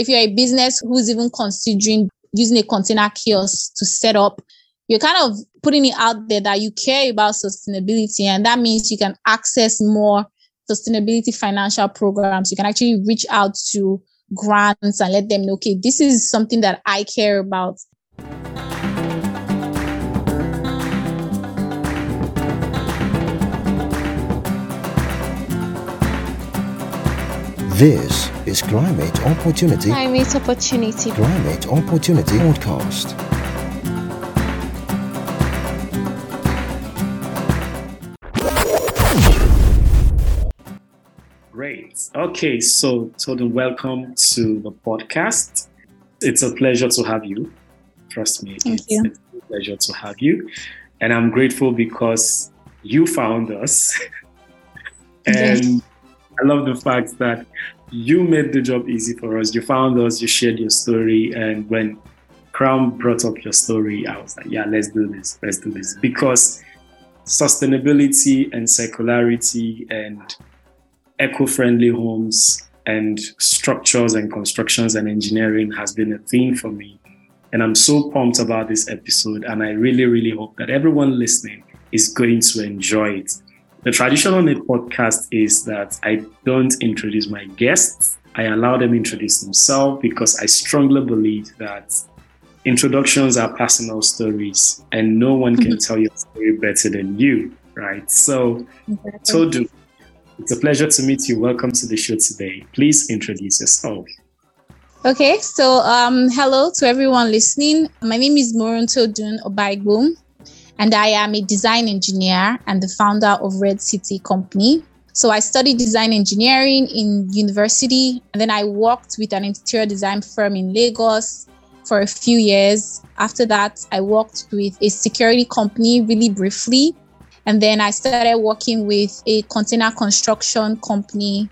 If you're a business who's even considering using a container kiosk to set up, you're kind of putting it out there that you care about sustainability. And that means you can access more sustainability financial programs. You can actually reach out to grants and let them know, okay, this is something that I care about. This is Climate Opportunity. Climate Opportunity. Climate Opportunity Podcast. Great. Okay, so Todun, welcome to the podcast. It's a pleasure to have you. Trust me, Thank it's, you. it's a pleasure to have you. And I'm grateful because you found us. and Yes. I love the fact that you made the job easy for us. You found us, you shared your story. And when Crown brought up your story, I was like, yeah, let's do this. Let's do this. Because sustainability and circularity and eco-friendly homes and structures and constructions and engineering has been a theme for me. And I'm so pumped about this episode. And I really, really hope that everyone listening is going to enjoy it. The tradition on a podcast is that I don't introduce my guests. I allow them introduce themselves because I strongly believe that introductions are personal stories and no one can tell your story better than you, right? So, Todu, it's a pleasure to meet you. Welcome to the show today. Please introduce yourself. Okay, so um, hello to everyone listening. My name is Morountodun Obaigbo, and I am a design engineer and the founder of Redcity Company. So I studied design engineering in university, and then I worked with an interior design firm in Lagos for a few years. After that, I worked with a security company really briefly, and then I started working with a container construction company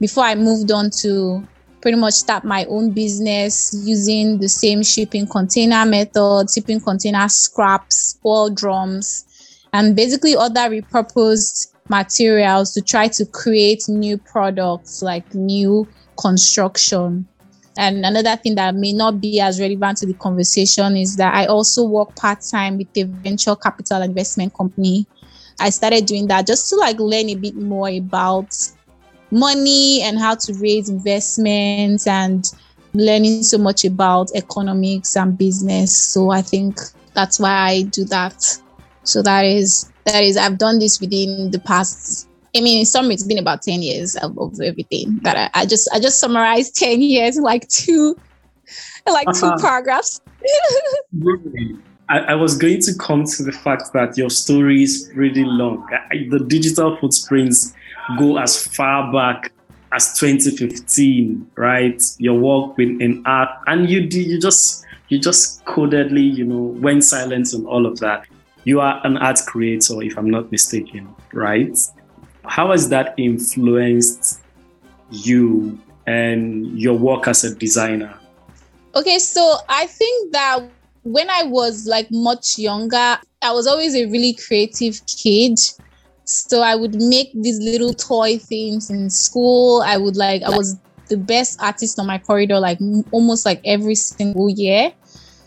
before I moved on to pretty much start my own business using the same shipping container method, shipping container scraps, oil drums, and basically other repurposed materials to try to create new products like new construction. And another thing that may not be as relevant to the conversation is that I also work part time with a venture capital investment company. I started doing that just to like learn a bit more about money and how to raise investments and learning so much about economics and business. So I think that's why I do that. So that is that is I've done this within the past. I mean, in some it's been about ten years of, of everything that I, I just I just summarized ten years like two like 2 Uh-huh. paragraphs. Really? I, I was going to come to the fact that your story is pretty long. I- The digital footprints go as far back as 2015, right? Your work with in art, and you you just you just codedly, you know, went silent and all of that. You are an art creator, if I'm not mistaken, right? How has that influenced you and your work as a designer? Okay, so I think that when I was like much younger, I was always a really creative kid. So I would make these little toy things in school. I would like, I was the best artist on my corridor, like almost like every single year.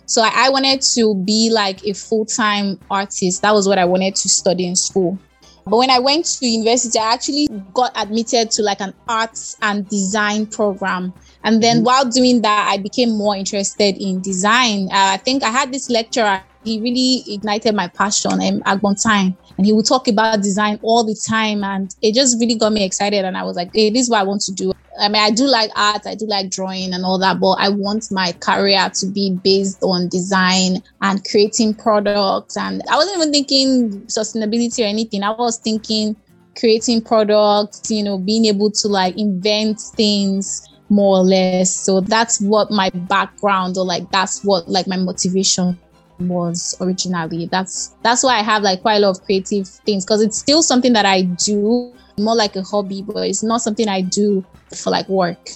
So I, I wanted to be like a full time artist. That was what I wanted to study in school. But when I went to university, I actually got admitted to like an arts and design program. And then Mhm. while doing that, I became more interested in design. Uh, I think I had this lecturer, he really ignited my passion, at one time, And he would talk about design all the time. And it just really got me excited. And I was like, hey, this is what I want to do. I mean, I do like art, I do like drawing and all that, but I want my career to be based on design and creating products. And I wasn't even thinking sustainability or anything. I was thinking creating products, you know, being able to like invent things more or less. So that's what my background or like that's what like my motivation was originally. That's that's why I have like quite a lot of creative things because it's still something that I do more like a hobby, but it's not something I do for like work.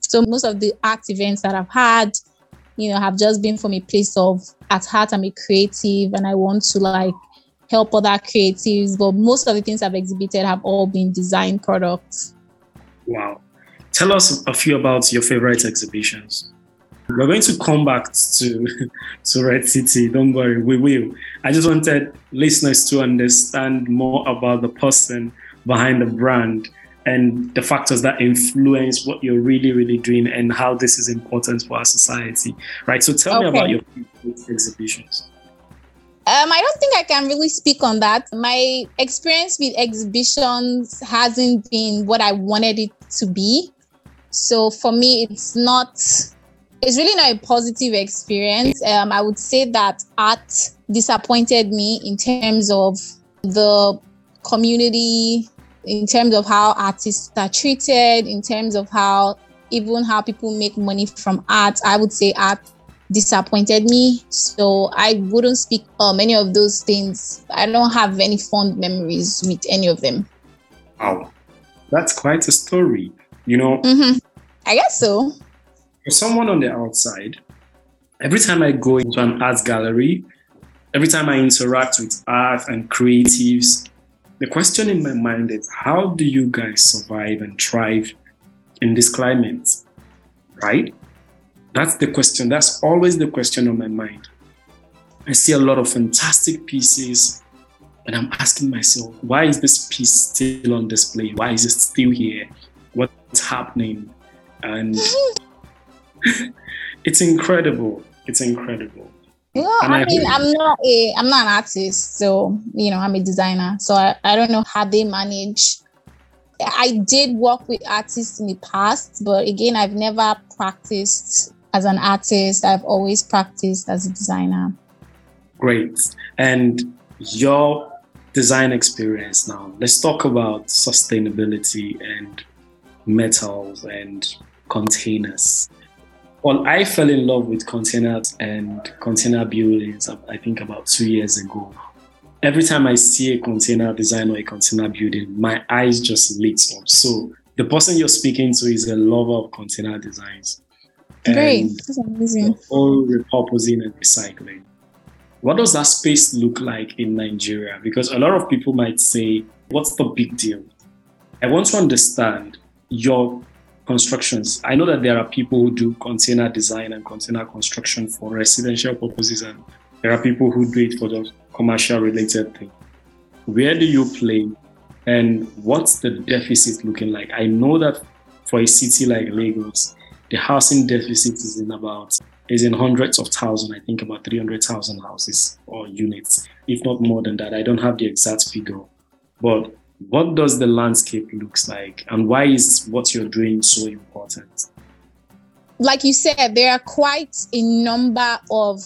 So most of the art events that I've had, you know, have just been from a place of at heart I'm a creative and I want to like help other creatives. But most of the things I've exhibited have all been design products. Wow. tell us a few about your favorite exhibitions. We're going to come back to, to Redcity. Don't worry, we will. I just wanted listeners to understand more about the person behind the brand and the factors that influence what you're really, really doing and how this is important for our society. Right. So tell okay. me about your exhibitions. Um, I don't think I can really speak on that. My experience with exhibitions hasn't been what I wanted it to be. So for me, it's not, it's really not a positive experience. Um, I would say that art disappointed me in terms of the community, in terms of how artists are treated, in terms of how even how people make money from art. I would say art disappointed me. So I wouldn't speak on many of those things. I don't have any fond memories with any of them. Wow. That's quite a story. You know, mm-hmm. I guess so. For someone on the outside, every time I go into an art gallery, every time I interact with art and creatives, the question in my mind is how do you guys survive and thrive in this climate? Right? That's the question. That's always the question on my mind. I see a lot of fantastic pieces, and I'm asking myself, why is this piece still on display? Why is it still here? What's happening? And it's incredible. It's incredible. Yeah, I, I mean, I'm not a, I'm not an artist, so you know, I'm a designer. So I, I don't know how they manage. I did work with artists in the past, but again, I've never practiced as an artist. I've always practiced as a designer. Great. And your design experience now. Let's talk about sustainability and metals and containers. Well, I fell in love with containers and container buildings, I think about two years ago. Every time I see a container design or a container building, my eyes just lit up. So the person you're speaking to is a lover of container designs. Great. That's amazing. All repurposing and recycling. What does that space look like in Nigeria? Because a lot of people might say, what's the big deal? I want to understand your constructions. I know that there are people who do container design and container construction for residential purposes, and there are people who do it for the commercial related thing. Where do you play, and what's the deficit looking like? I know that for a city like Lagos, the housing deficit is in about is in hundreds of thousands. I think about 300,000 houses or units, if not more than that. I don't have the exact figure, but what does the landscape looks like, and why is what you're doing so important? Like you said, there are quite a number of.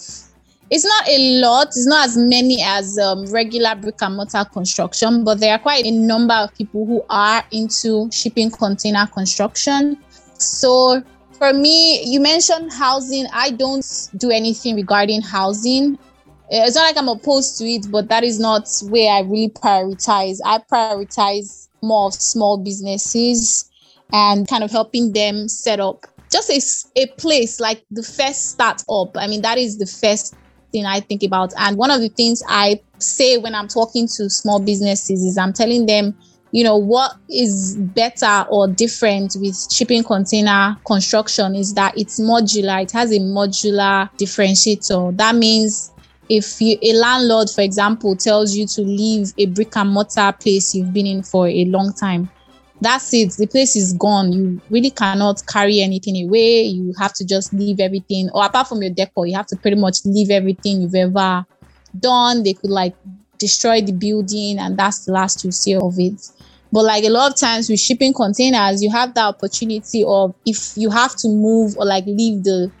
It's not a lot. It's not as many as um, regular brick and mortar construction, but there are quite a number of people who are into shipping container construction. So for me, you mentioned housing. I don't do anything regarding housing. Eh, it's not like I'm opposed to it, but that is not where I really prioritize. I prioritize more of small businesses and kind of helping them set up just a, a place like the first startup. I mean, that is the first thing I think about. And one of the things I say when I'm talking to small businesses is I'm telling them you know what is better or different with shipping container construction is that it's modular it has a modular differentiator that means if you, a landlord for example tells you to leave a brick and mortar place you've been in for a long time that's it. The place is gone. You really cannot carry anything away. You have to just leave everything. Or apart from your decor you have to pretty much leave everything you've ever done. They could like destroy the building and that's the last you see of it. But like a lot of times with shipping containers, you have the opportunity of if you have to move or like leave the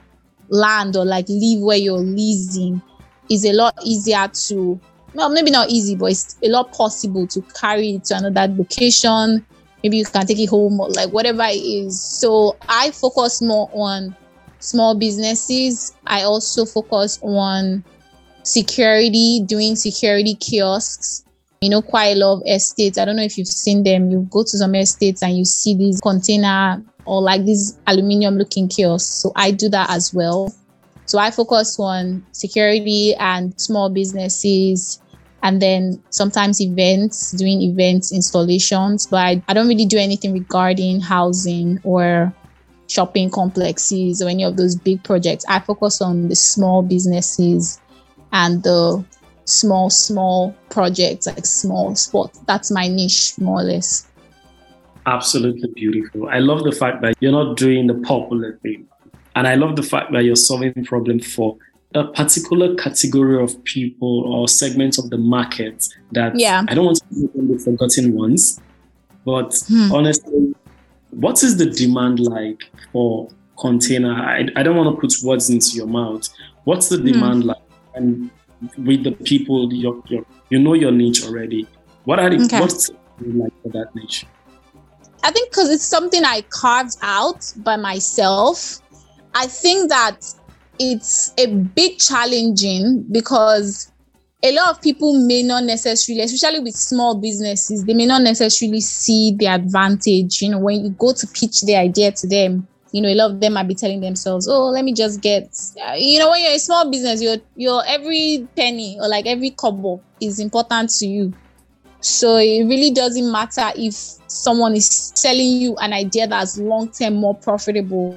land or like leave where you're leasing, is a lot easier to well, maybe not easy, but it's a lot possible to carry it to another location. Maybe you can take it home or like whatever it is. So I focus more on small businesses. I also focus on security, doing security kiosks you know, quite a lot of estates. I don't know if you've seen them. You go to some estates and you see these container or like these aluminium looking kiosks. So I do that as well. So I focus on security and small businesses and then sometimes events, doing events installations. But I, I don't really do anything regarding housing or shopping complexes or any of those big projects. I focus on the small businesses and the small, small projects, like small sports. That's my niche, more or less. Absolutely beautiful. I love the fact that you're not doing the popular thing. And I love the fact that you're solving problems for a particular category of people or segments of the market that yeah. I don't want to be the forgotten ones. But hmm. honestly, what is the demand like for container? I, I don't want to put words into your mouth. What's the hmm. demand like? And with the people, you you know your niche already. What are the, okay. what's like for that niche? I think because it's something I carved out by myself. I think that it's a bit challenging because a lot of people may not necessarily, especially with small businesses, they may not necessarily see the advantage. You know, when you go to pitch the idea to them, you know, a lot of them might be telling themselves, "Oh, let me just get." You know, when you're a small business, your your every penny or like every kobo is important to you. So it really doesn't matter if someone is selling you an idea that's long term more profitable.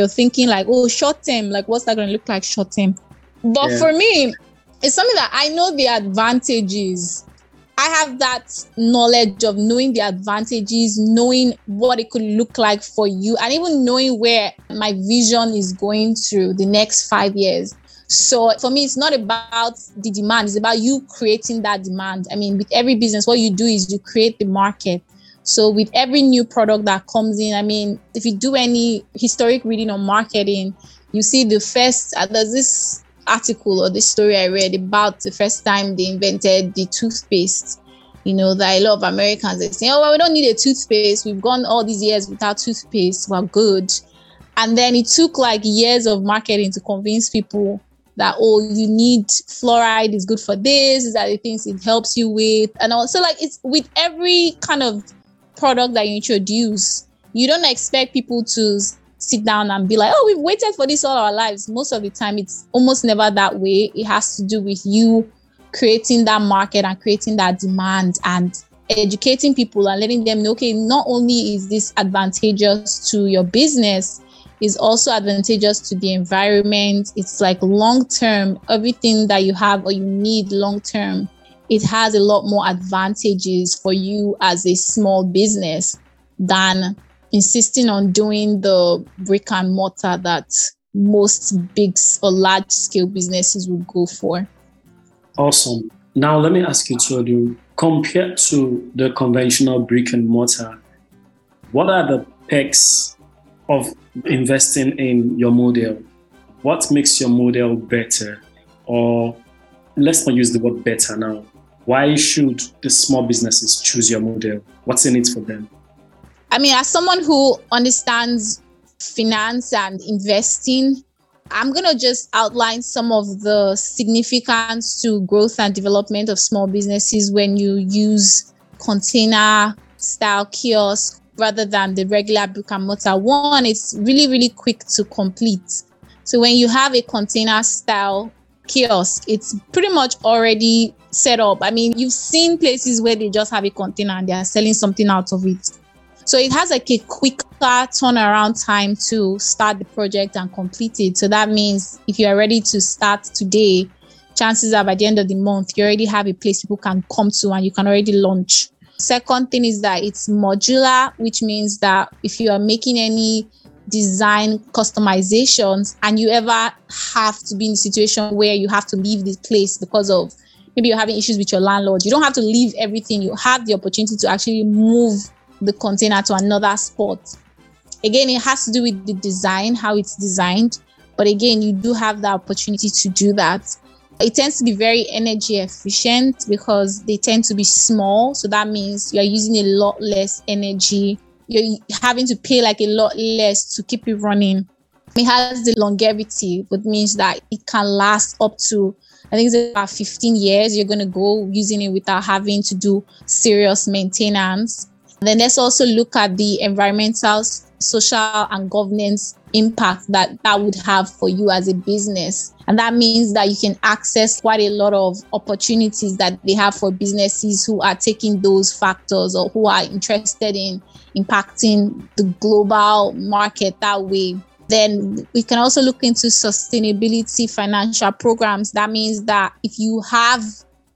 You're thinking like, "Oh, short term, like what's that going to look like short term?" But yeah. for me, it's something that I know the advantages I have that knowledge of knowing the advantages, knowing what it could look like for you, and even knowing where my vision is going through the next five years. So for me, it's not about the demand, it's about you creating that demand. I mean, with every business, what you do is you create the market. So with every new product that comes in, I mean, if you do any historic reading on marketing, you see the first, uh, there's this article or the story I read about the first time they invented the toothpaste. You know, that a lot of Americans they say, Oh, well, we don't need a toothpaste. We've gone all these years without toothpaste. We're good. And then it took like years of marketing to convince people that oh, you need fluoride is good for this, is that the things it helps you with. And also like it's with every kind of product that you introduce, you don't expect people to sit down and be like, oh, we've waited for this all our lives. Most of the time, it's almost never that way. It has to do with you creating that market and creating that demand and educating people and letting them know, okay, not only is this advantageous to your business, is also advantageous to the environment. It's like long term, everything that you have or you need long term, it has a lot more advantages for you as a small business than insisting on doing the brick and mortar that most big or large scale businesses would go for. Awesome. Now, let me ask you, Tolu, compared to the conventional brick and mortar, what are the perks of investing in your model? What makes your model better? Or let's not use the word better now. Why should the small businesses choose your model? What's in it for them? I mean, as someone who understands finance and investing, I'm going to just outline some of the significance to growth and development of small businesses when you use container style kiosk rather than the regular brick and mortar. One, it's really, really quick to complete. So when you have a container style kiosk, it's pretty much already set up. I mean, you've seen places where they just have a container and they are selling something out of it. So it has like a quicker turnaround time to start the project and complete it. So that means if you are ready to start today, chances are by the end of the month, you already have a place people can come to and you can already launch. Second thing is that it's modular, which means that if you are making any design customizations and you ever have to be in a situation where you have to leave the place because of maybe you're having issues with your landlord, you don't have to leave everything. You have the opportunity to actually move the container to another spot. Again, it has to do with the design, how it's designed. But again, you do have the opportunity to do that. It tends to be very energy efficient because they tend to be small. So that means you're using a lot less energy. You're having to pay like a lot less to keep it running. It has the longevity, which means that it can last up to I think it's about 15 years. You're going to go using it without having to do serious maintenance. Then let's also look at the environmental, social, and governance impact that that would have for you as a business. And that means that you can access quite a lot of opportunities that they have for businesses who are taking those factors or who are interested in impacting the global market that way. Then we can also look into sustainability financial programs. That means that if you have,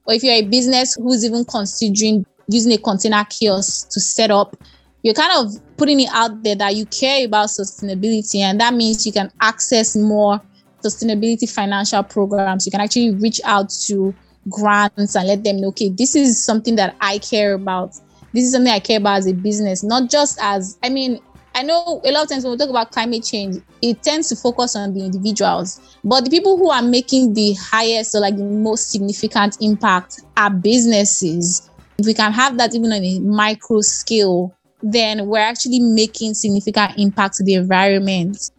or if you're a business who's even considering using a container kiosk to set up, you're kind of putting it out there that you care about sustainability. And that means you can access more sustainability financial programs. You can actually reach out to grants and let them know, okay, this is something that I care about. This is something I care about as a business, not just as, I mean, I know a lot of times when we talk about climate change, it tends to focus on the individuals, but the people who are making the highest or like the most significant impact are businesses. If we can have that even on a micro scale, then we're actually making significant impact to the environment.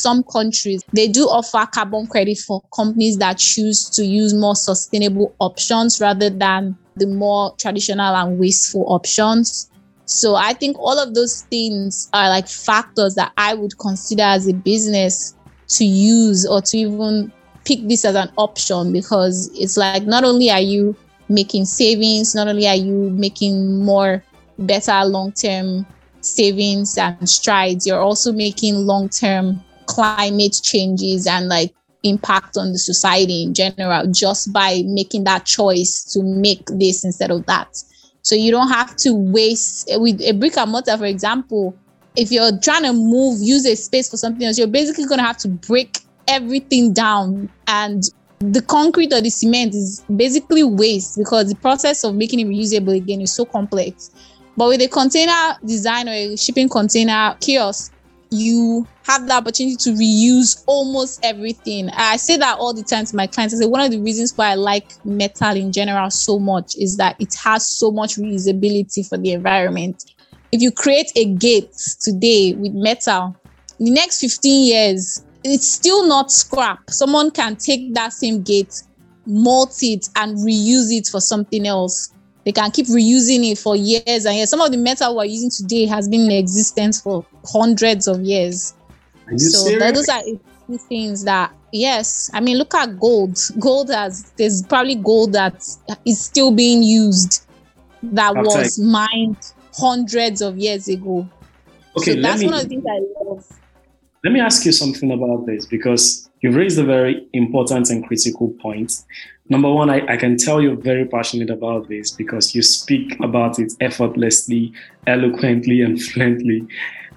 Some countries they do offer carbon credit for companies that choose to use more sustainable options rather than the more traditional and wasteful options. So I think all of those things are like factors that I would consider as a business to use or to even pick this as an option because it's like not only are you making savings, not only are you making more better long-term savings and strides, you're also making long-term climate changes and like impact on the society in general just by making that choice to make this instead of that. So you don't have to waste with a brick and mortar, for example. If you're trying to move, use a space for something else, you're basically going to have to break everything down. And the concrete or the cement is basically waste because the process of making it reusable again is so complex. But with a container design or a shipping container kiosk, you have the opportunity to reuse almost everything. I say that all the time to my clients. I say one of the reasons why I like metal in general so much is that it has so much reusability for the environment. If you create a gate today with metal, the next 15 years, it's still not scrap. Someone can take that same gate, mold it, and reuse it for something else. They can keep reusing it for years and years. Some of the metal we're using today has been in existence for hundreds of years. so that, those are two things that yes. I mean, look at gold. Gold has there's probably gold that is still being used that was mined hundreds of years ago. Okay, so that's me, one of the things I love. Let me ask you something about this because you've raised a very important and critical point Number one, I, I can tell you're very passionate about this because you speak about it effortlessly, eloquently, and fluently.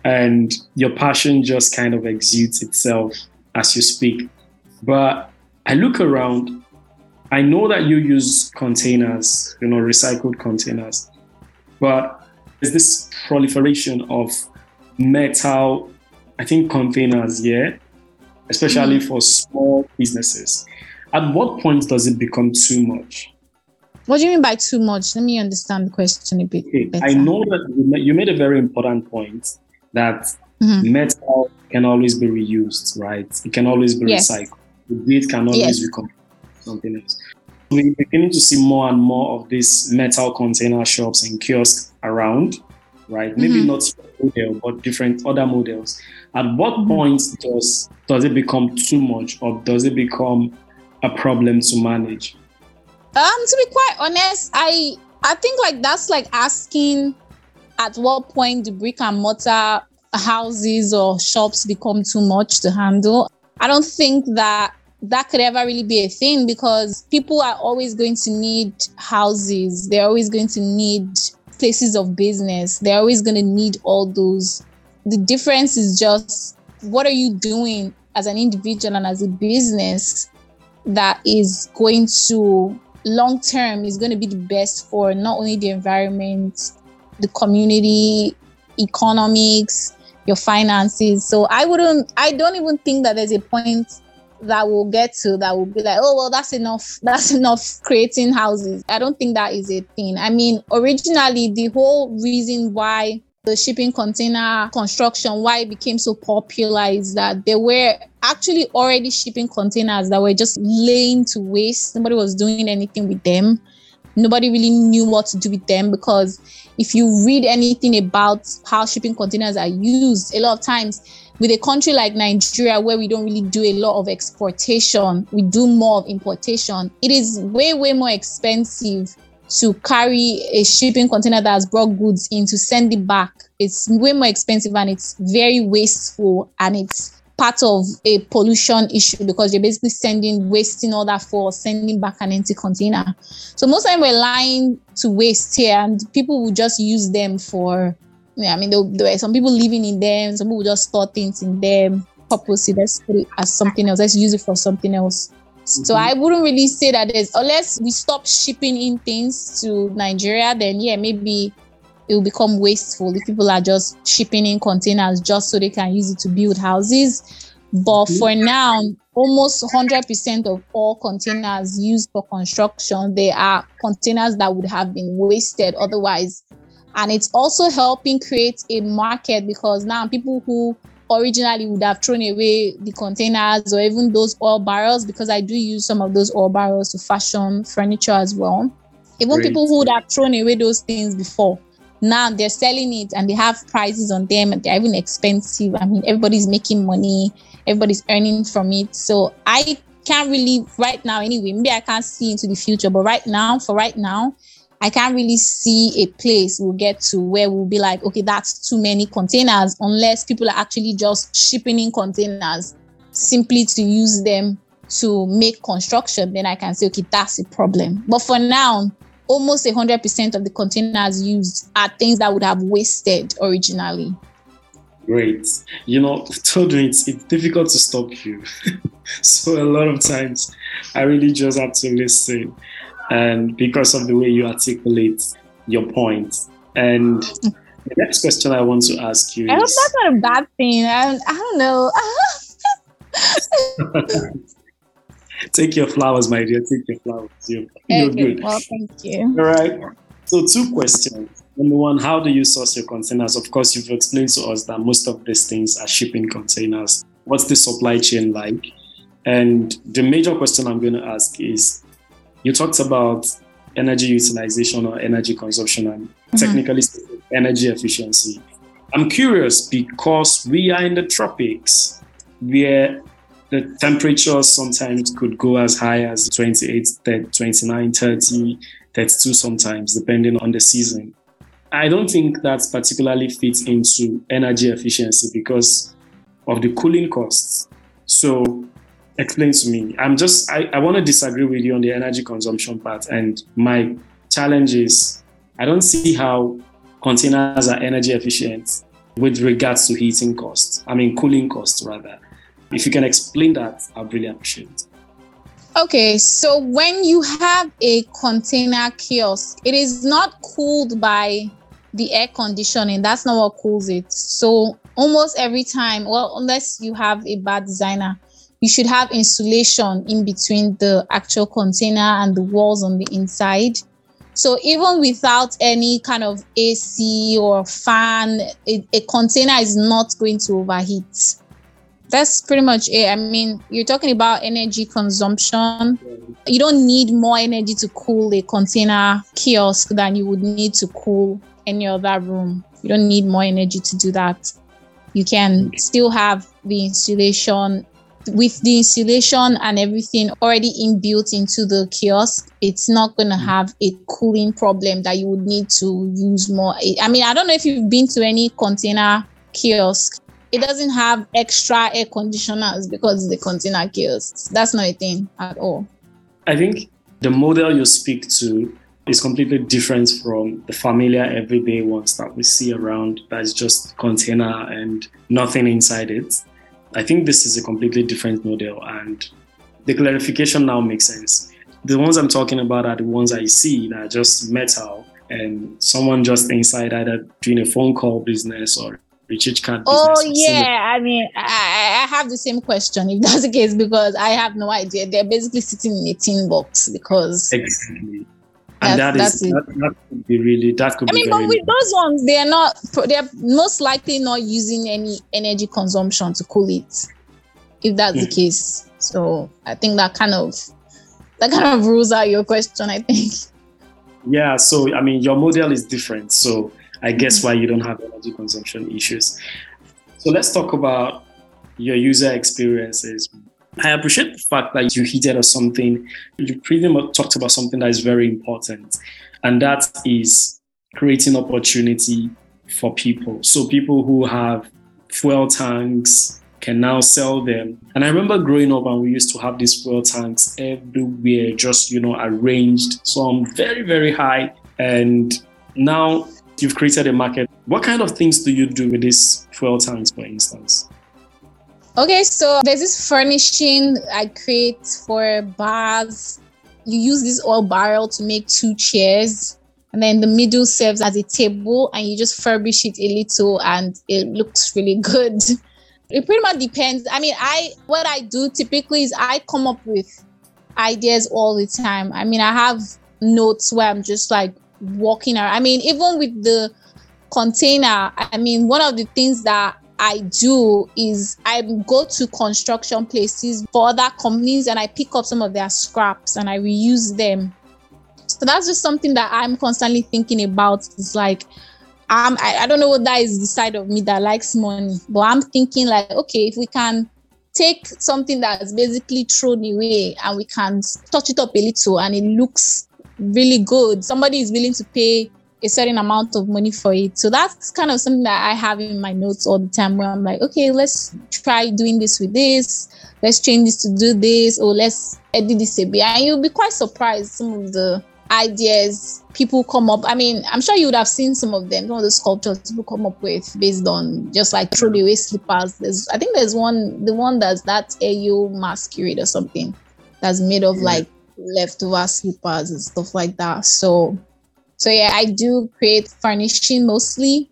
And your passion just kind of exudes itself as you speak. But I look around, I know that you use containers, you know, recycled containers, but there's this proliferation of metal, I think, containers, yeah, especially mm-hmm. for small businesses at what point does it become too much? What do you mean by too much? Let me understand the question a bit okay. better. I know that you made a very important point that mm-hmm. metal can always be reused, right? It can always be yes. recycled. The gate can always yes. become something else. We're beginning to see more and more of these metal container shops and kiosks around, right? Maybe mm-hmm. not model, but different other models. At what mm-hmm. point does does it become too much, or does it become a problem to manage? Um, to be quite honest, I I think like that's like asking at what point the brick and mortar houses or shops become too much to handle. I don't think that that could ever really be a thing because people are always going to need houses. They're always going to need places of business. They're always going to need all those. The difference is just what are you doing as an individual and as a business that is going to long term is going to be the best for not only the environment, the community, economics, your finances. So I wouldn't, I don't even think that there's a point that we'll get to that will be like, oh, well, that's enough. That's enough creating houses. I don't think that is a thing. I mean, originally, the whole reason why the shipping container construction, why it became so popular is that there were actually already shipping containers that were just laying to waste. Nobody was doing anything with them. nobody really knew what to do with them because if you read anything about how shipping containers are used, a lot of times with a country like Nigeria, where we don't really do a lot of exportation, we do more of importation, it is way, way more expensive to carry a shipping container that has brought goods in to send it back. It's way more expensive and it's very wasteful and it's part of a pollution issue because you're basically sending wasting all that for sending back an empty container. So most of them we're lying to waste here and people will just use them for yeah, I mean there, there were some people living in them, some people just store things in them purposely. Let's put it as something else. Let's use it for something else. Mm-hmm. So I wouldn't really say that there's unless we stop shipping in things to Nigeria, then yeah, maybe it will become wasteful if people are just shipping in containers just so they can use it to build houses. But for now, almost 100% of all containers used for construction, they are containers that would have been wasted otherwise. And it's also helping create a market because now people who originally would have thrown away the containers or even those oil barrels because I do use some of those oil barrels to fashion furniture as well. Even Great. people who would have thrown away those things before, now they're selling it and they have prices on them and they're even expensive. I mean, everybody's making money, everybody's earning from it. So I can't really right now anyway. Maybe I can't see into the future, but right now, for right now, I can't really see a place we'll get to where we'll be like, okay, that's too many containers, unless people are actually just shipping in containers simply to use them to make construction. Then I can say, okay, that's a problem. But for now, almost 100% of the containers used are things that would have wasted originally. Great. You know, Todun, it's, it's difficult to stop you. so a lot of times I really just have to listen and because of the way you articulate your point. And the next question I want to ask you I is, that's not a bad thing. I, I don't know. Take your flowers, my dear. Take your flowers. You're, you're good. Well, thank you. All right. So, two questions. Number one, how do you source your containers? Of course, you've explained to us that most of these things are shipping containers. What's the supply chain like? And the major question I'm going to ask is you talked about energy utilization or energy consumption and mm-hmm. technically energy efficiency. I'm curious because we are in the tropics where the temperatures sometimes could go as high as 28, 29, 30, 32 sometimes, depending on the season. I don't think that particularly fits into energy efficiency because of the cooling costs. So explain to me. I'm just I, I want to disagree with you on the energy consumption part. And my challenge is I don't see how containers are energy efficient with regards to heating costs. I mean cooling costs rather. If you can explain that, I'd really appreciate it. Okay, so when you have a container kiosk, it is not cooled by the air conditioning. That's not what cools it. So almost every time, well, unless you have a bad designer, you should have insulation in between the actual container and the walls on the inside. So even without any kind of AC or fan, a, a container is not going to overheat. That's pretty much it. I mean, you're talking about energy consumption. You don't need more energy to cool a container kiosk than you would need to cool any other room. You don't need more energy to do that. You can still have the insulation with the insulation and everything already inbuilt into the kiosk, it's not going to mm. have a cooling problem that you would need to use more. I mean, I don't know if you've been to any container kiosk. It doesn't have extra air conditioners because the container kills. That's not a thing at all. I think the model you speak to is completely different from the familiar everyday ones that we see around that's just container and nothing inside it. I think this is a completely different model, and the clarification now makes sense. The ones I'm talking about are the ones I see that are just metal and someone just inside either doing a phone call business or recharge card business. Oh yeah, I mean, I, I have the same question if that's the case because I have no idea. They're basically sitting in a tin box because exactly and that's, that is that, that, could be really that could I mean, but with those ones, they are not they're most likely not using any energy consumption to cool it, if that's mm. the hmm. case. So I think that kind of that kind of rules out your question. I think. Yeah, so I mean, your model is different. So I guess mm. why you don't have energy consumption issues. So let's talk about your user experiences. I appreciate the fact that you hinted at something, you pretty much talked about something that is very important, and that is creating opportunity for people. So people who have fuel tanks can now sell them. And I remember growing up and we used to have these fuel tanks everywhere, just you know, arranged, some very, very high. And now you've created a market. What kind of things do you do with these fuel tanks, for instance? Okay, so there's this furnishing I create for bars. You use this oil barrel to make two chairs, and then the middle serves as a table, and you just furbish it a little, and it looks really good. It pretty much depends. I mean, I what I do typically is I come up with ideas all the time. I mean, I have notes where I'm just like walking around. I mean, even with the container, I mean, one of the things that I do is I go to construction places for other companies and I pick up some of their scraps and I reuse them. So that's just something that I'm constantly thinking about. It's like, um, I, I don't know what that is the side of me that likes money, but I'm thinking like, okay, if we can take something that's basically thrown away and we can touch it up a little and it looks really good, somebody is willing to pay a certain amount of money for it. So that's kind of something that I have in my notes all the time where I'm like, okay, let's try doing this with this. Let's change this to do this, or let's edit this a bit. And you'll be quite surprised some of the ideas people come up. I mean, I'm sure you would have seen some of them, some of the sculptures people come up with based on just like throwaway slippers. There's I think there's one the one that's that AU masquerade or something that's made of like leftover slippers and stuff like that. So so yeah, I do create furnishing mostly,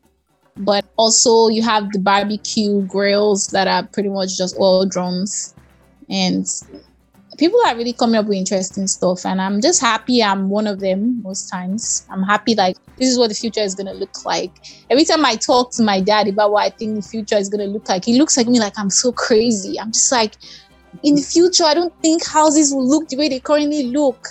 but also you have the barbecue grills that are pretty much just oil drums. And people are really coming up with interesting stuff. And I'm just happy I'm one of them most times. I'm happy like this is what the future is gonna look like. Every time I talk to my dad about what I think the future is gonna look like, he looks at me like I'm so crazy. I'm just like, in the future, I don't think houses will look the way they currently look.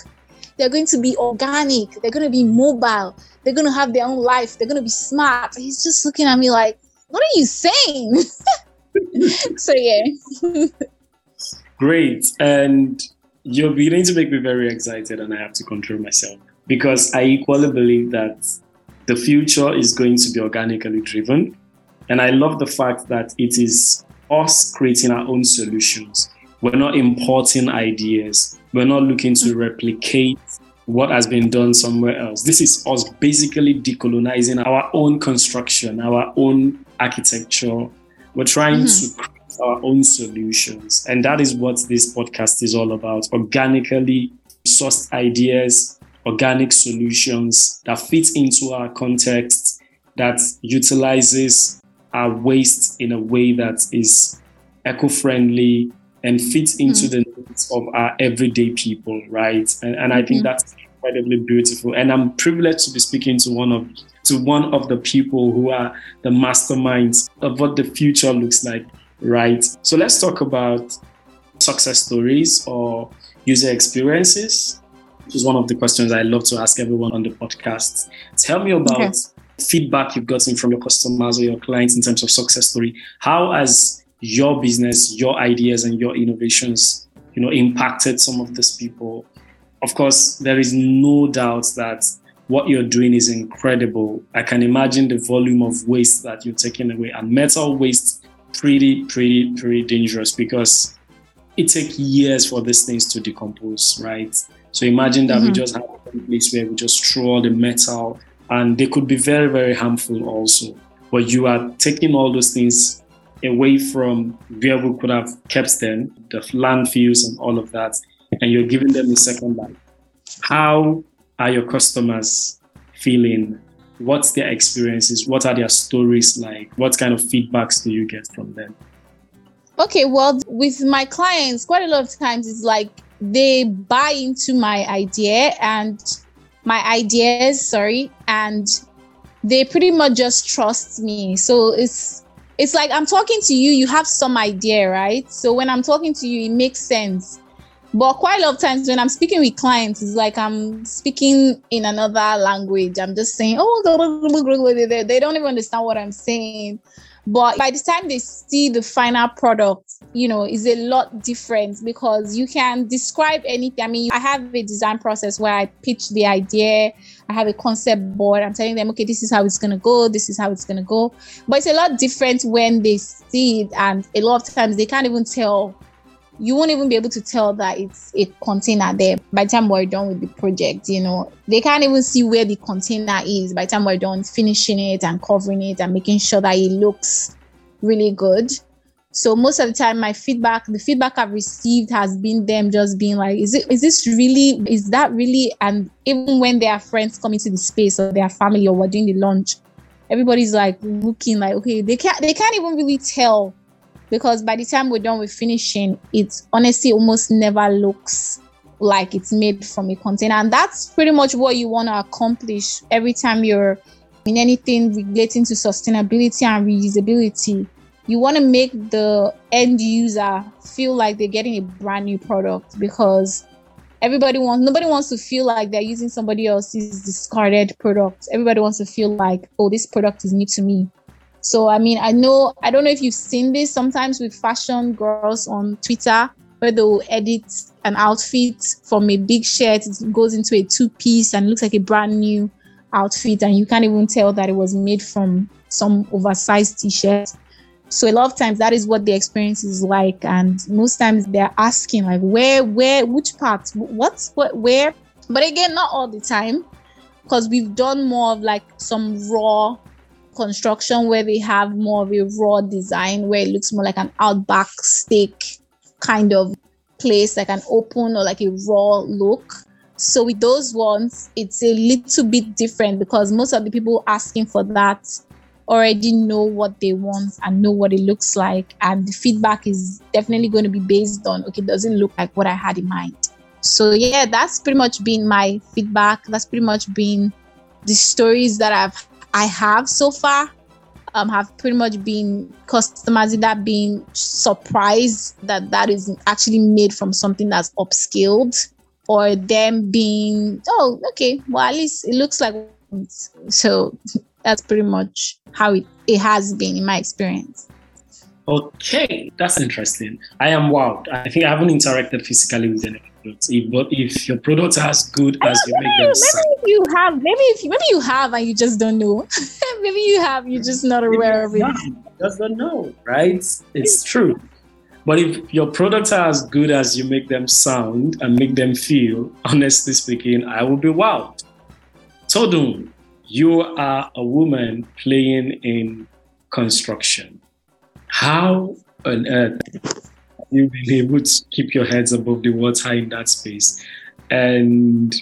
They're going to be organic. They're going to be mobile. They're going to have their own life. They're going to be smart. He's just looking at me like, what are you saying? so, yeah. Great. And you're beginning to make me very excited, and I have to control myself because I equally believe that the future is going to be organically driven. And I love the fact that it is us creating our own solutions. We're not importing ideas. We're not looking to replicate what has been done somewhere else. This is us basically decolonizing our own construction, our own architecture. We're trying mm-hmm. to create our own solutions. And that is what this podcast is all about organically sourced ideas, organic solutions that fit into our context, that utilizes our waste in a way that is eco friendly, and fits into mm. the needs of our everyday people, right? And, and I think mm-hmm. that's incredibly beautiful. And I'm privileged to be speaking to one of to one of the people who are the masterminds of what the future looks like, right? So let's talk about success stories or user experiences, which is one of the questions I love to ask everyone on the podcast. Tell me about okay. feedback you've gotten from your customers or your clients in terms of success story. How has your business, your ideas, and your innovations, you know, impacted some of these people. Of course, there is no doubt that what you're doing is incredible. I can imagine the volume of waste that you're taking away, and metal waste, pretty, pretty, pretty dangerous because it takes years for these things to decompose, right? So imagine that mm-hmm. we just have a place where we just throw all the metal, and they could be very, very harmful also. But you are taking all those things away from where we could have kept them, the landfills and all of that, and you're giving them a second life. How are your customers feeling? What's their experiences? What are their stories like? What kind of feedbacks do you get from them? Okay, well, with my clients, quite a lot of times it's like they buy into my idea and my ideas, sorry, and they pretty much just trust me. So it's it's like I'm talking to you, you have some idea, right? So when I'm talking to you, it makes sense. But quite a lot of times when I'm speaking with clients, it's like I'm speaking in another language. I'm just saying, oh, they don't even understand what I'm saying. But by the time they see the final product, you know, is a lot different because you can describe anything. I mean, I have a design process where I pitch the idea, I have a concept board, I'm telling them, okay, this is how it's gonna go, this is how it's gonna go. But it's a lot different when they see it, and a lot of times they can't even tell you won't even be able to tell that it's a container there by the time we're done with the project. You know, they can't even see where the container is by the time we're done finishing it and covering it and making sure that it looks really good. So most of the time, my feedback, the feedback I've received has been them just being like, "Is it? Is this really? Is that really?" And even when their friends come into the space or their family or we're doing the launch, everybody's like looking like, okay, they can't. They can't even really tell because by the time we're done with finishing, it honestly almost never looks like it's made from a container. And that's pretty much what you want to accomplish every time you're in anything relating to sustainability and reusability. You want to make the end user feel like they're getting a brand new product because everybody wants nobody wants to feel like they're using somebody else's discarded product. Everybody wants to feel like, oh, this product is new to me. So, I mean, I know, I don't know if you've seen this sometimes with fashion girls on Twitter where they'll edit an outfit from a big shirt, it goes into a two piece and looks like a brand new outfit, and you can't even tell that it was made from some oversized t shirt. So a lot of times that is what the experience is like, and most times they're asking like, where, where, which part, what's what, where? But again, not all the time, because we've done more of like some raw construction where they have more of a raw design where it looks more like an outback steak kind of place, like an open or like a raw look. So with those ones, it's a little bit different because most of the people asking for that already know what they want and know what it looks like. And the feedback is definitely going to be based on, okay, doesn't look like what I had in mind? So yeah, that's pretty much been my feedback. That's pretty much been the stories that I've I have so far um, have pretty much been customers that being surprised that that is actually made from something that's upscaled or them being oh okay well at least it looks like so that's pretty much how it, it has been in my experience okay that's interesting i am wowed i think i haven't interacted physically with any products. If, but if your products are as good as you make them, sound. maybe you have, maybe if maybe you have and you just don't know. maybe you have, you're just not aware of it. Just don't know, right? It's true. But if your products are as good as you make them sound and make them feel, honestly speaking, I will be wowed. Todun, you are a woman playing in construction. How on earth you been able to keep your heads above the water in that space? And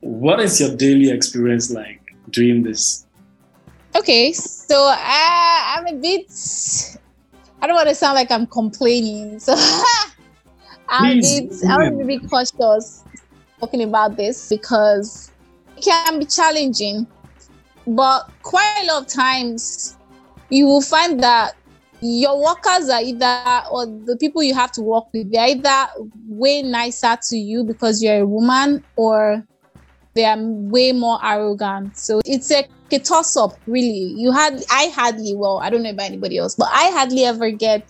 what is your daily experience like doing this? Okay, so I, I'm a bit. I don't want to sound like I'm complaining, so I'm Please, a bit. I'm a bit cautious talking about this because it can be challenging, but quite a lot of times you will find that your workers are either or the people you have to work with they're either way nicer to you because you're a woman or they are way more arrogant. So it's a, a toss up really. You had i hardly well i don't know about anybody else but i hardly ever get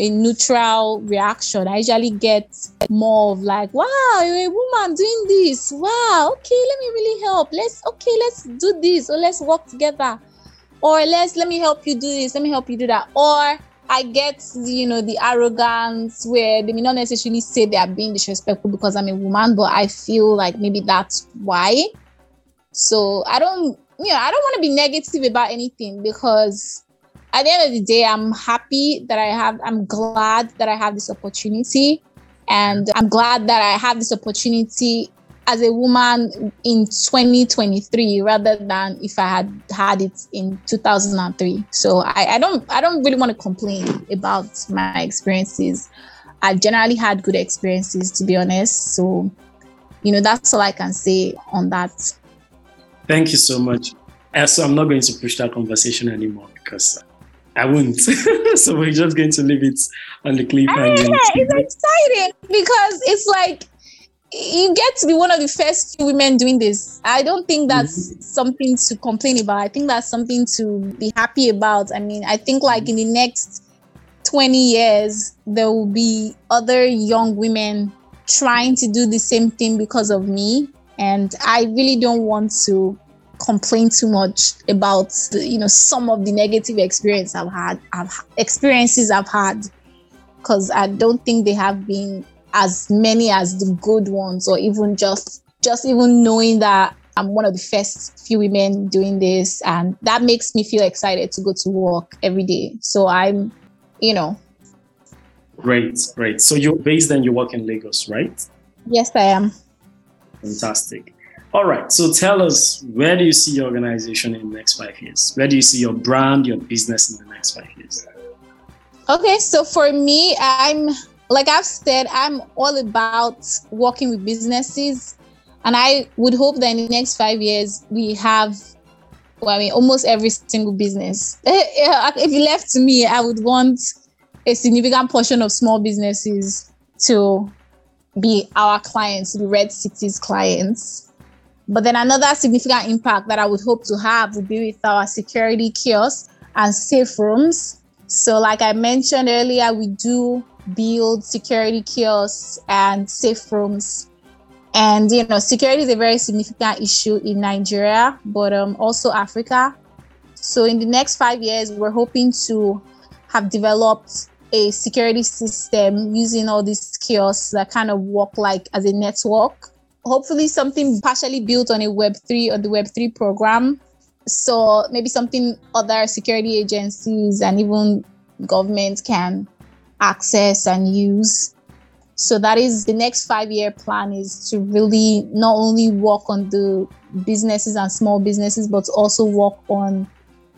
a neutral reaction. I usually get more of like wow you're a woman doing this. Wow okay let me really help. Let's okay let's do this or let's work together. Or let's let me help you do this let me help you do that. Or i get you know the arrogance where they may not necessarily say they are being disrespectful because i'm a woman but i feel like maybe that's why. So i don't you know i don't want to be negative about anything because at the end of the day i'm happy that i have i'm glad that i have this opportunity and i'm glad that i have this opportunity as a woman in 2023 rather than if I had had it in 2003. So I, I don't I don't really want to complain about my experiences. I generally had good experiences to be honest. So you know that's all I can say on that. Thank you so much. So I'm not going to push that conversation anymore because I won't. so we're just going to leave it on the cliffhanger. Yeah, it's exciting because it's like you get to be one of the first few women doing this. I don't think that's mm-hmm. something to complain about. I think that's something to be happy about. I mean, I think like in the next 20 years, there will be other young women trying to do the same thing because of me. And I really don't want to complain too much about the, you know some of the negative experience I've had, I've experiences I've had, because I don't think they have been as many as the good ones, or even just just even knowing that I'm one of the first few women doing this, and that makes me feel excited to go to work every day. So I'm, you know. Great, great. So you're based and you work in Lagos, right? Yes, I am. Fantastic. All right. So tell us, where do you see your organization in the next five years? Where do you see your brand, your business in the next five years? Okay. So for me, I'm, like I've said, I'm all about working with businesses. And I would hope that in the next five years, we have, well, I mean, almost every single business. if you left to me, I would want a significant portion of small businesses to be our clients, the Redcity's clients but then another significant impact that I would hope to have would be with our security kiosks and safe rooms. So, like I mentioned earlier, we do build security kiosks and safe rooms. And you know, security is a very significant issue in Nigeria, but um, also Africa. So, in the next five years, we're hoping to have developed a security system using all these kiosks that kind of work like as a network hopefully something partially built on a Web3 or the Web3 program. So maybe something other security agencies and even government can access and use. So that is the next five year plan is to really not only work on the businesses and small businesses, but also work on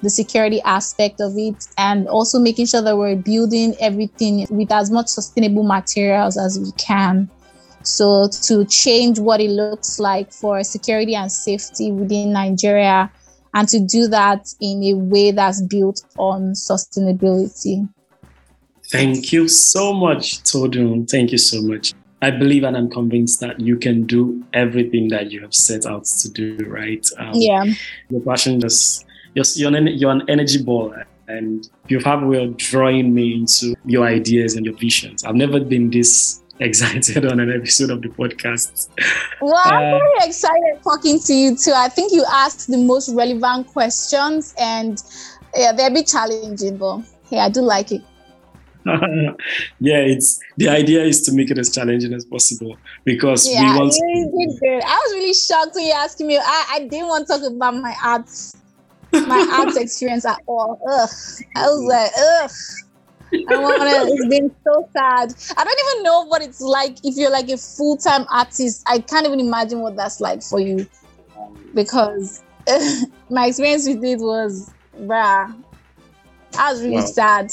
the security aspect of it and also making sure that we're building everything with as much sustainable materials as we can. So, to change what it looks like for security and safety within Nigeria, and to do that in a way that's built on sustainability. Thank you so much, Todun. Thank you so much. I believe and I'm convinced that you can do everything that you have set out to do, right? Um, yeah. Your passion just, you're, you're, an, you're an energy ball and you have a way of drawing me into your ideas and your visions. I've never been this excited on an episode of the podcast. Well, I'm uh, very excited talking to you too. I think you asked the most relevant questions and yeah, they're a bit challenging, but hey, I do like it. yeah, it's the idea is to make it as challenging as possible because yeah, we want. You did I was really shocked when you asked me. I, I didn't want to talk about my arts, my arts experience at all. Ugh. I was like, ugh. I want to. It's been so sad. I don't even know what it's like if you're like a full time artist. I can't even imagine what that's like for you, because my experience with it was, bruh, I was really wow. sad.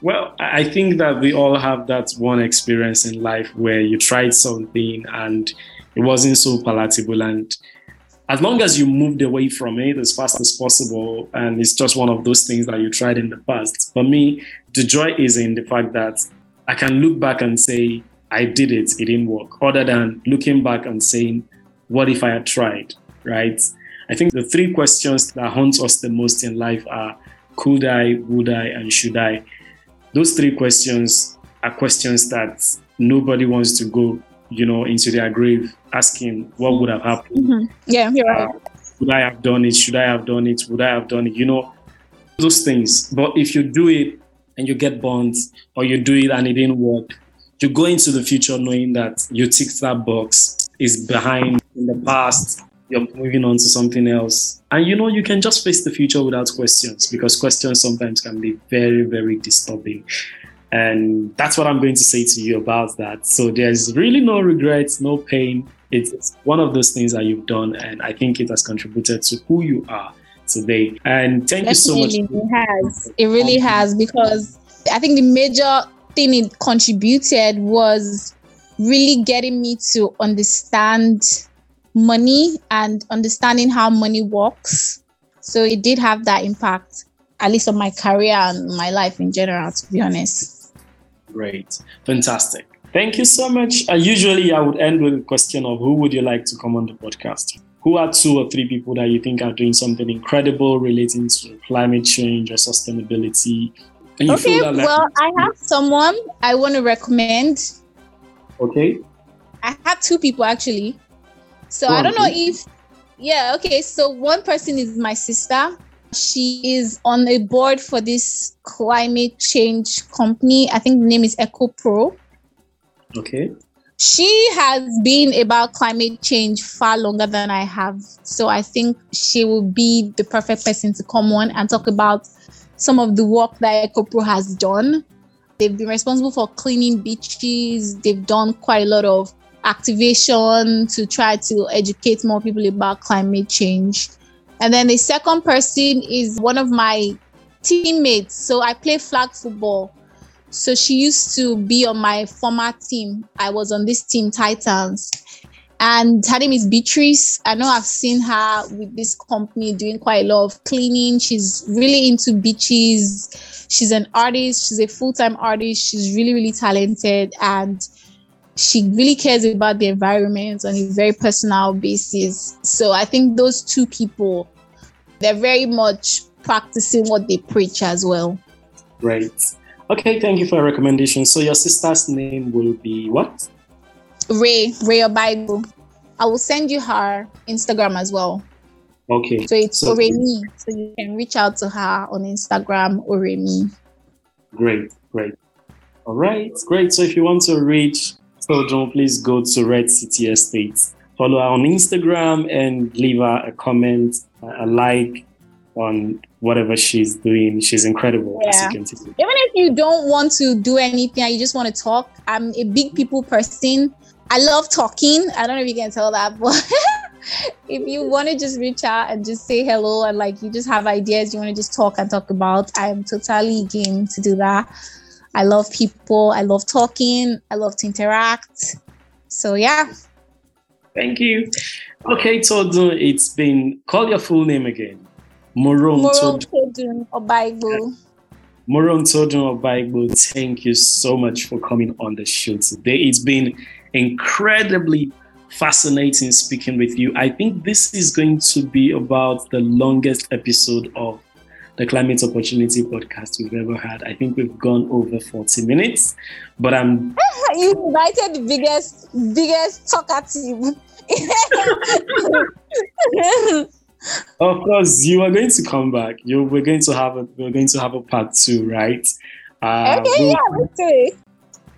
Well, I think that we all have that one experience in life where you tried something and it wasn't so palatable and as long as you moved away from it as fast as possible and it's just one of those things that you tried in the past. For me the joy is in the fact that i can look back and say i did it. It didn't work other than looking back and saying what if i had tried? Right? I think the three questions that haunt us the most in life are could i would i and should i? Those three questions are questions that nobody wants to go you know, into their grave asking what would have happened. Mm-hmm. Yeah, you're right. Uh, would I have done it? Should I have done it? Would I have done it? You know, those things. But if you do it and you get burnt, or you do it and it didn't work, you go into the future knowing that you ticked that box is behind in the past. You're moving on to something else. And you know, you can just face the future without questions because questions sometimes can be very, very disturbing. And that's what I'm going to say to you about that. So there's really no regrets, no pain. It's one of those things that you've done, and I think it has contributed to who you are today. And thank Definitely you so much. It has. It really oh. has because I think the major thing it contributed was really getting me to understand money and understanding how money works. So it did have that impact. at least on my career and my life in general, to be honest. Great. Fantastic. Thank you so much. Uh, usually, I would end with a question of who would you like to come on the podcast? Who are two or three people that you think are doing something incredible relating to climate change or sustainability? okay, well, I have someone I want to recommend. Okay. I have two people actually. So Go I don't on, know please. if, yeah, okay. So one person is my sister. She is on a board for this climate change company. I think the name is Eco Pro. Okay. She has been about climate change far longer than I have. So I think she will be the perfect person to come on and talk about some of the work that EcoPro has done. They've been responsible for cleaning beaches. They've done quite a lot of activation to try to educate more people about climate change. And then the second person is one of my teammates. So I play flag football so she used to be on my former team. I was on this team, Titans. And her name is Beatrice. I know I've seen her with this company doing quite a lot of cleaning. She's really into beaches. She's an artist. She's a full time artist. She's really, really talented. And she really cares about the environment on a very personal basis. So I think those two people, they're very much practicing what they preach as well. Great. Okay, thank you for your recommendation. So your sister's name will be what? Ray, Ray Bible. I will send you her Instagram as well. Okay. So it's so, Oremi. So you can reach out to her on Instagram, Oremi. Great, great. All right, great. So if you want to reach Todun, please go to Redcity Estates. Follow her on Instagram and leave her a comment, a like, on whatever she's doing. She's incredible, yeah. as you can see. Even if you don't want to do anything, you just want to talk. I'm a big people person. I love talking. I don't know if you can tell that, but if you want to just reach out and just say hello and like you just have ideas you want to just talk and talk about, I'm totally game to do that. I love people. I love talking. I love to interact. So yeah. Thank you. Okay, Todo, it's been call your full name again. Moron Todun Obaigbo. Morountodun Obaigbo, thank you so much for coming on the show today. It's been incredibly fascinating speaking with you. I think this is going to be about the longest episode of the Climate Opportunity podcast we've ever had. I think we've gone over 40 minutes, but I'm. you invited the biggest, biggest talker team. of course, you are going to come back. You we're going to have a we're going to have a part two, right? Uh, okay, we'll, yeah, let's do it.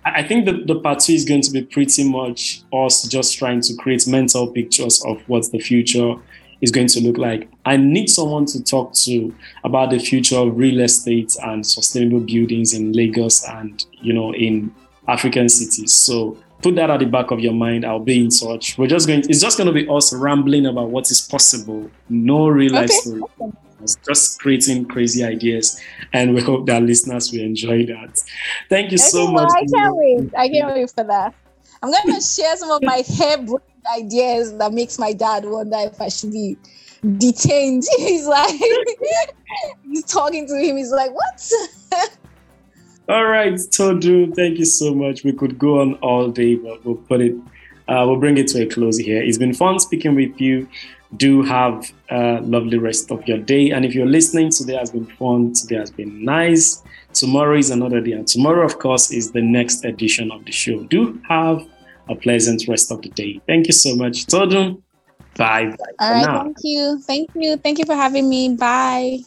I think the, the part two is going to be pretty much us just trying to create mental pictures of what the future is going to look like. I need someone to talk to about the future of real estate and sustainable buildings in Lagos and you know in African cities. So put that at the back of your mind. I'll be in touch. We're just going. To, it's just going to be us rambling about what is possible. No real life okay. story. Just creating crazy ideas, and we hope that listeners will enjoy that. Thank you okay, so much. I can't wait. I can't wait for that. I'm going to share some of my hair ideas that makes my dad wonder if I should be detained. He's like, he's talking to him. He's like, what? All right, Todu, thank you so much. We could go on all day, but we'll put it, uh, we'll bring it to a close here. It's been fun speaking with you. Do have a lovely rest of your day. And if you're listening, today has been fun. Today has been nice. Tomorrow is another day. And tomorrow, of course, is the next edition of the show. Do have a pleasant rest of the day. Thank you so much, Todu. Bye. Bye. All right, thank you. Thank you. Thank you for having me. Bye.